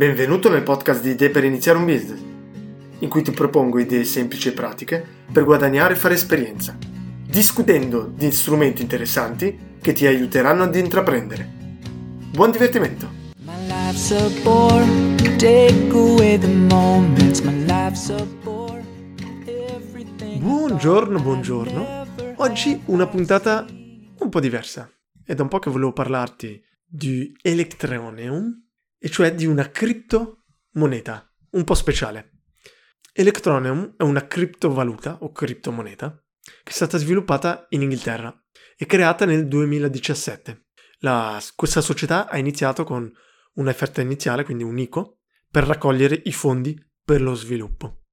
Benvenuto nel podcast di Idee per iniziare un business, in cui ti propongo idee semplici e pratiche per guadagnare e fare esperienza, discutendo di strumenti interessanti che ti aiuteranno ad intraprendere. Buon divertimento! Buongiorno, buongiorno. Oggi una puntata un po' diversa. È da un po' che volevo parlarti di Electroneum, e cioè di una criptomoneta un po' speciale. Electroneum è una criptovaluta o criptomoneta che è stata sviluppata in Inghilterra e creata nel 2017. La, questa società ha iniziato con un'offerta iniziale, quindi un ICO, per raccogliere i fondi per lo sviluppo.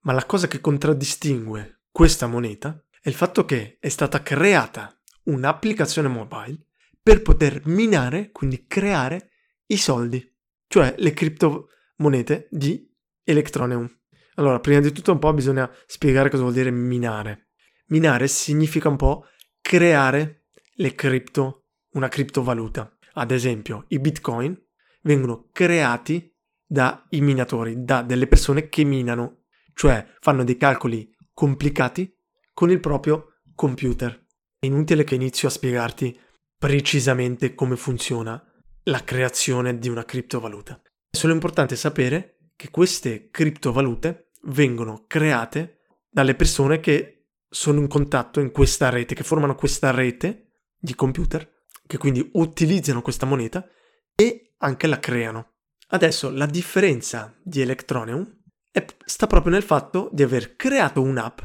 Ma la cosa che contraddistingue questa moneta è il fatto che è stata creata un'applicazione mobile per poter minare, quindi creare i soldi, cioè le criptomonete di Electroneum. Allora, prima di tutto un po' bisogna spiegare cosa vuol dire minare. Minare significa un po' creare le cripto, una criptovaluta. Ad esempio, i bitcoin vengono creati dai minatori, da delle persone che minano, cioè fanno dei calcoli complicati con il proprio computer. È inutile che inizio a spiegarti precisamente come funziona la creazione di una criptovaluta. È solo importante sapere che queste criptovalute vengono create dalle persone che sono in contatto in questa rete, che formano questa rete di computer, che quindi utilizzano questa moneta e anche la creano. Adesso la differenza di Electroneum è, sta proprio nel fatto di aver creato un'app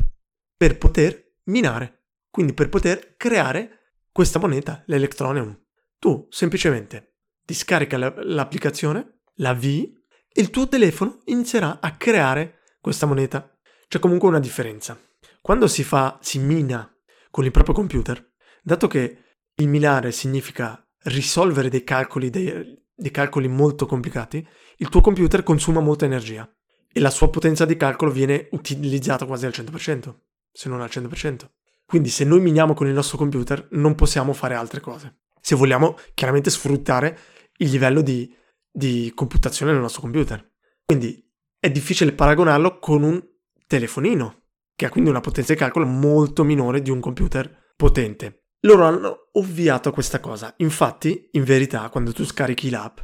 per poter minare, quindi per poter creare questa moneta, l'Electroneum. Tu semplicemente ti scarica l'applicazione, la avvii e il tuo telefono inizierà a creare questa moneta. C'è comunque una differenza. Quando si fa, si mina con il proprio computer, dato che il minare significa risolvere dei calcoli, dei, dei calcoli molto complicati, il tuo computer consuma molta energia e la sua potenza di calcolo viene utilizzata quasi al 100%, se non al 100%. Quindi se noi miniamo con il nostro computer non possiamo fare altre cose. Se vogliamo chiaramente sfruttare il livello di, di computazione del nostro computer. Quindi è difficile paragonarlo con un telefonino, che ha quindi una potenza di calcolo molto minore di un computer potente. Loro hanno ovviato a questa cosa. Infatti, in verità, quando tu scarichi l'app,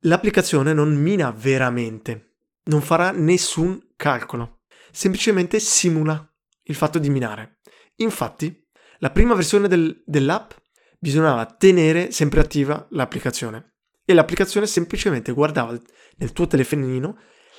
l'applicazione non mina veramente, non farà nessun calcolo, semplicemente simula il fatto di minare. Infatti, la prima versione del, dell'app bisognava tenere sempre attiva l'applicazione e l'applicazione semplicemente guardava nel tuo telefonino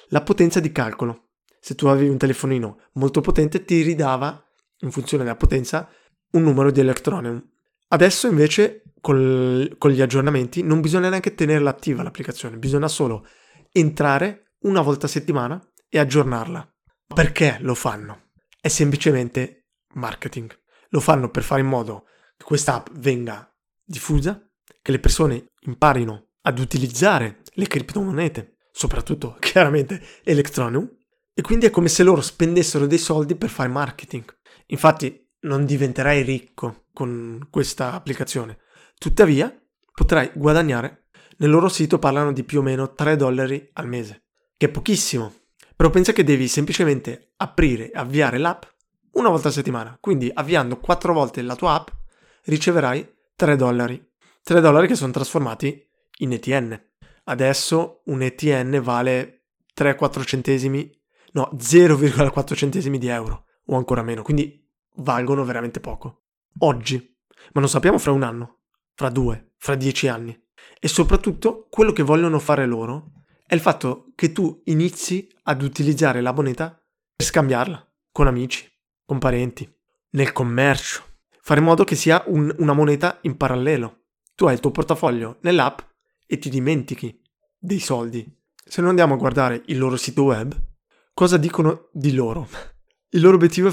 la potenza di calcolo. Se tu avevi un telefonino molto potente ti ridava, in funzione della potenza, un numero di Electroneum. Adesso invece col, con gli aggiornamenti non bisogna neanche tenerla attiva l'applicazione, bisogna solo entrare una volta a settimana e aggiornarla. Perché lo fanno? È semplicemente marketing. Lo fanno per fare in modo che questa app venga diffusa, che le persone imparino ad utilizzare le criptomonete, soprattutto chiaramente Electroneum, e quindi è come se loro spendessero dei soldi per fare marketing. Infatti non diventerai ricco con questa applicazione, tuttavia potrai guadagnare, nel loro sito parlano di più o meno 3 dollari al mese, che è pochissimo, però pensa che devi semplicemente aprire e avviare l'app una volta a settimana, quindi avviando 4 volte la tua app riceverai 3 dollari. 3 dollari che sono trasformati in ETN. Adesso un ETN vale 3-4 centesimi, no, 0,4 centesimi di euro o ancora meno, quindi valgono veramente poco. Oggi, ma non sappiamo fra un anno, fra due, fra dieci anni. E soprattutto quello che vogliono fare loro è il fatto che tu inizi ad utilizzare la moneta per scambiarla con amici, con parenti, nel commercio. Fare in modo che sia un, una moneta in parallelo. Tu hai il tuo portafoglio nell'app e ti dimentichi dei soldi. Se noi andiamo a guardare il loro sito web, cosa dicono di loro? Il loro obiettivo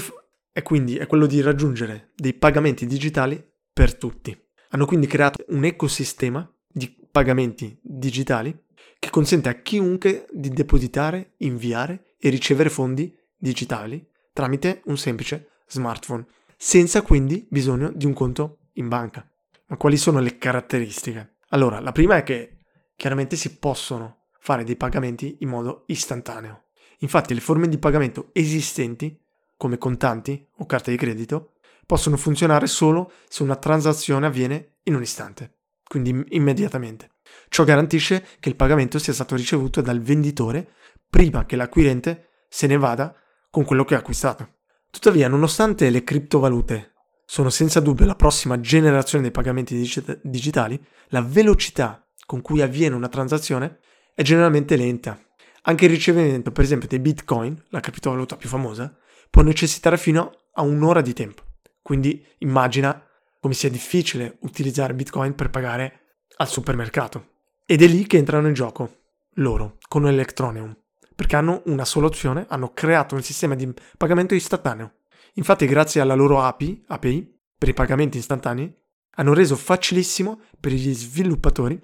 è quindi è quello di raggiungere dei pagamenti digitali per tutti. Hanno quindi creato un ecosistema di pagamenti digitali che consente a chiunque di depositare, inviare e ricevere fondi digitali tramite un semplice smartphone, senza quindi bisogno di un conto in banca. Ma quali sono le caratteristiche? Allora, la prima è che chiaramente si possono fare dei pagamenti in modo istantaneo. Infatti le forme di pagamento esistenti, come contanti o carte di credito, possono funzionare solo se una transazione avviene in un istante, quindi immediatamente. Ciò garantisce che il pagamento sia stato ricevuto dal venditore prima che l'acquirente se ne vada con quello che ha acquistato. Tuttavia, nonostante le criptovalute sono senza dubbio la prossima generazione dei pagamenti digit- digitali, la velocità con cui avviene una transazione è generalmente lenta. Anche il ricevimento, per esempio, dei bitcoin, la criptovaluta più famosa, può necessitare fino a un'ora di tempo. Quindi immagina come sia difficile utilizzare bitcoin per pagare al supermercato. Ed è lì che entrano in gioco loro, con Electroneum, perché hanno una soluzione, hanno creato un sistema di pagamento istantaneo. Infatti grazie alla loro API, API per i pagamenti istantanei, hanno reso facilissimo per gli sviluppatori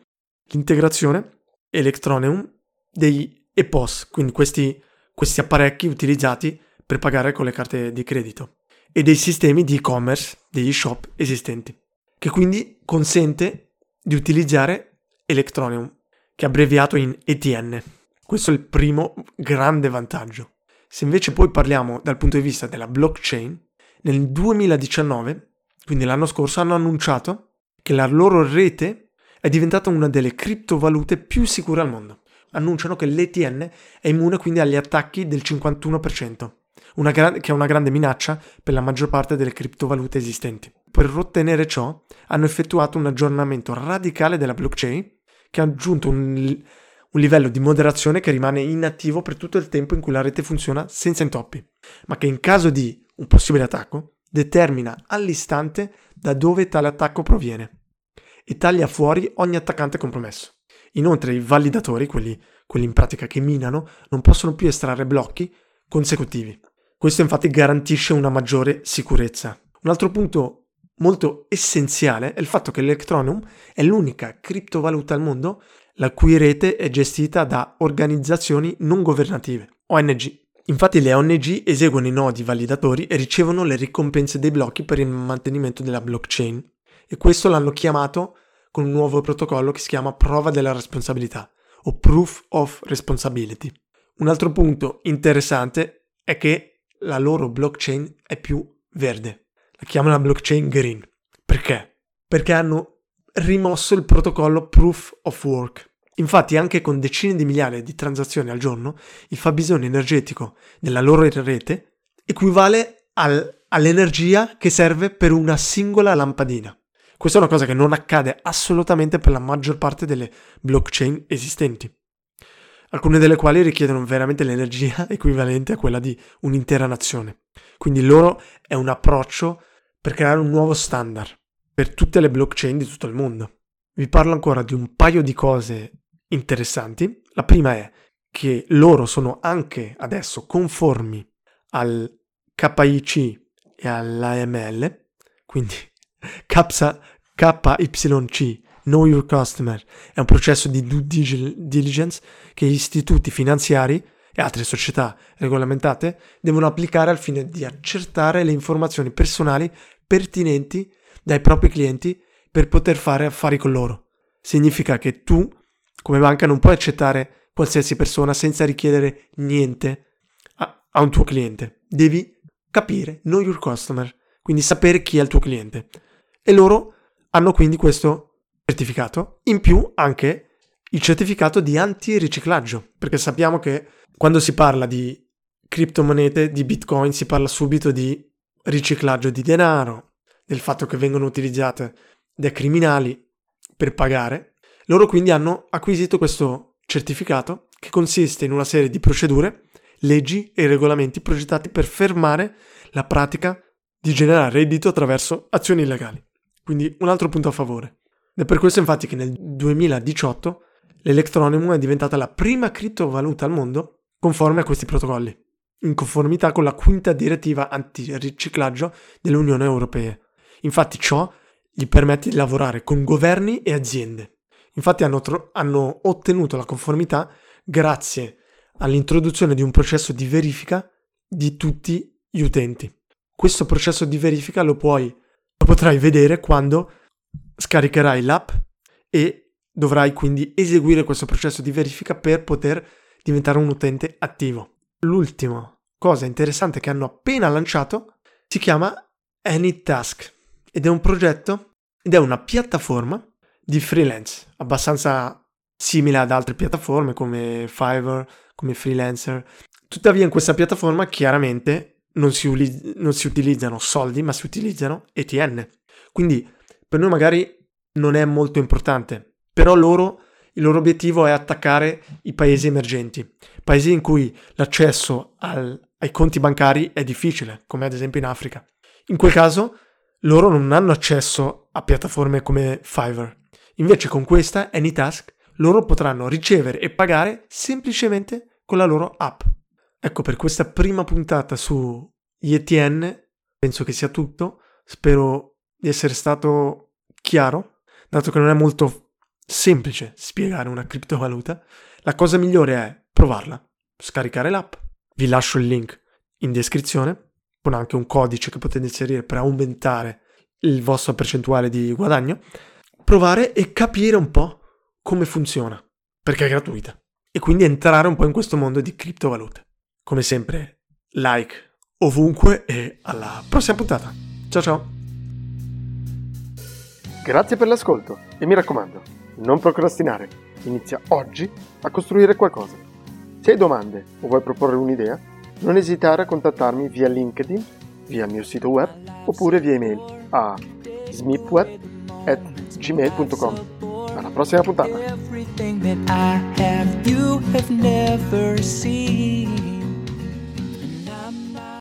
l'integrazione Electroneum dei EPOS, quindi questi, questi apparecchi utilizzati per pagare con le carte di credito, e dei sistemi di e-commerce degli shop esistenti, che quindi consente di utilizzare Electroneum, che è abbreviato in ETN. Questo è il primo grande vantaggio. Se invece poi parliamo dal punto di vista della blockchain, nel 2019, quindi l'anno scorso, hanno annunciato che la loro rete è diventata una delle criptovalute più sicure al mondo. Annunciano che l'ETN è immune quindi agli attacchi del 51%, una gra- che è una grande minaccia per la maggior parte delle criptovalute esistenti. Per ottenere ciò hanno effettuato un aggiornamento radicale della blockchain che ha aggiunto un, un livello di moderazione che rimane inattivo per tutto il tempo in cui la rete funziona senza intoppi, ma che in caso di un possibile attacco determina all'istante da dove tale attacco proviene e taglia fuori ogni attaccante compromesso. Inoltre i validatori, quelli, quelli in pratica che minano, non possono più estrarre blocchi consecutivi. Questo infatti garantisce una maggiore sicurezza. Un altro punto molto essenziale è il fatto che l'Electronum è l'unica criptovaluta al mondo la cui rete è gestita da organizzazioni non governative, ONG. Infatti le ONG eseguono i nodi validatori e ricevono le ricompense dei blocchi per il mantenimento della blockchain e questo l'hanno chiamato con un nuovo protocollo che si chiama prova della responsabilità o proof of responsibility. Un altro punto interessante è che la loro blockchain è più verde la chiamano blockchain green. Perché? Perché hanno rimosso il protocollo proof of work. Infatti anche con decine di migliaia di transazioni al giorno, il fabbisogno energetico della loro rete equivale al, all'energia che serve per una singola lampadina. Questa è una cosa che non accade assolutamente per la maggior parte delle blockchain esistenti, alcune delle quali richiedono veramente l'energia equivalente a quella di un'intera nazione. Quindi loro è un approccio per creare un nuovo standard per tutte le blockchain di tutto il mondo. Vi parlo ancora di un paio di cose interessanti. La prima è che loro sono anche adesso conformi al KIC e all'AML, quindi KYC, Know Your Customer, è un processo di due diligence che gli istituti finanziari e altre società regolamentate devono applicare al fine di accertare le informazioni personali pertinenti dai propri clienti per poter fare affari con loro. Significa che tu, come banca, non puoi accettare qualsiasi persona senza richiedere niente a, a un tuo cliente. Devi capire, know your customer, quindi sapere chi è il tuo cliente. E loro hanno quindi questo certificato, in più anche il certificato di antiriciclaggio, perché sappiamo che quando si parla di criptomonete, di bitcoin, si parla subito di riciclaggio di denaro, del fatto che vengono utilizzate dai criminali per pagare. Loro quindi hanno acquisito questo certificato che consiste in una serie di procedure, leggi e regolamenti progettati per fermare la pratica di generare reddito attraverso azioni illegali. Quindi un altro punto a favore. Ed è per questo infatti che nel 2018 l'Electronymum è diventata la prima criptovaluta al mondo conforme a questi protocolli, in conformità con la quinta direttiva antiriciclaggio dell'Unione Europea. Infatti ciò gli permette di lavorare con governi e aziende. Infatti hanno, tro- hanno ottenuto la conformità grazie all'introduzione di un processo di verifica di tutti gli utenti. Questo processo di verifica lo puoi lo potrai vedere quando scaricherai l'app e dovrai quindi eseguire questo processo di verifica per poter diventare un utente attivo. L'ultima cosa interessante che hanno appena lanciato si chiama AnyTask ed è un progetto ed è una piattaforma di freelance abbastanza simile ad altre piattaforme come Fiverr, come Freelancer. Tuttavia in questa piattaforma chiaramente non si, uli- non si utilizzano soldi ma si utilizzano ETN. Quindi per noi magari non è molto importante, però loro, il loro obiettivo è attaccare i paesi emergenti, paesi in cui l'accesso al, ai conti bancari è difficile, come ad esempio in Africa. In quel caso loro non hanno accesso a piattaforme come Fiverr. Invece con questa Anytask loro potranno ricevere e pagare semplicemente con la loro app. Ecco, per questa prima puntata su ETN penso che sia tutto. Spero di essere stato chiaro, dato che non è molto semplice spiegare una criptovaluta. La cosa migliore è provarla, scaricare l'app. Vi lascio il link in descrizione, con anche un codice che potete inserire per aumentare il vostro percentuale di guadagno. Provare e capire un po' come funziona, perché è gratuita. E quindi entrare un po' in questo mondo di criptovalute. Come sempre, like ovunque e alla prossima puntata. Ciao ciao! Grazie per l'ascolto e mi raccomando, non procrastinare. Inizia oggi a costruire qualcosa. Se hai domande o vuoi proporre un'idea, non esitare a contattarmi via LinkedIn, via il mio sito web oppure via email a smipweb.gmail.com. Alla prossima puntata!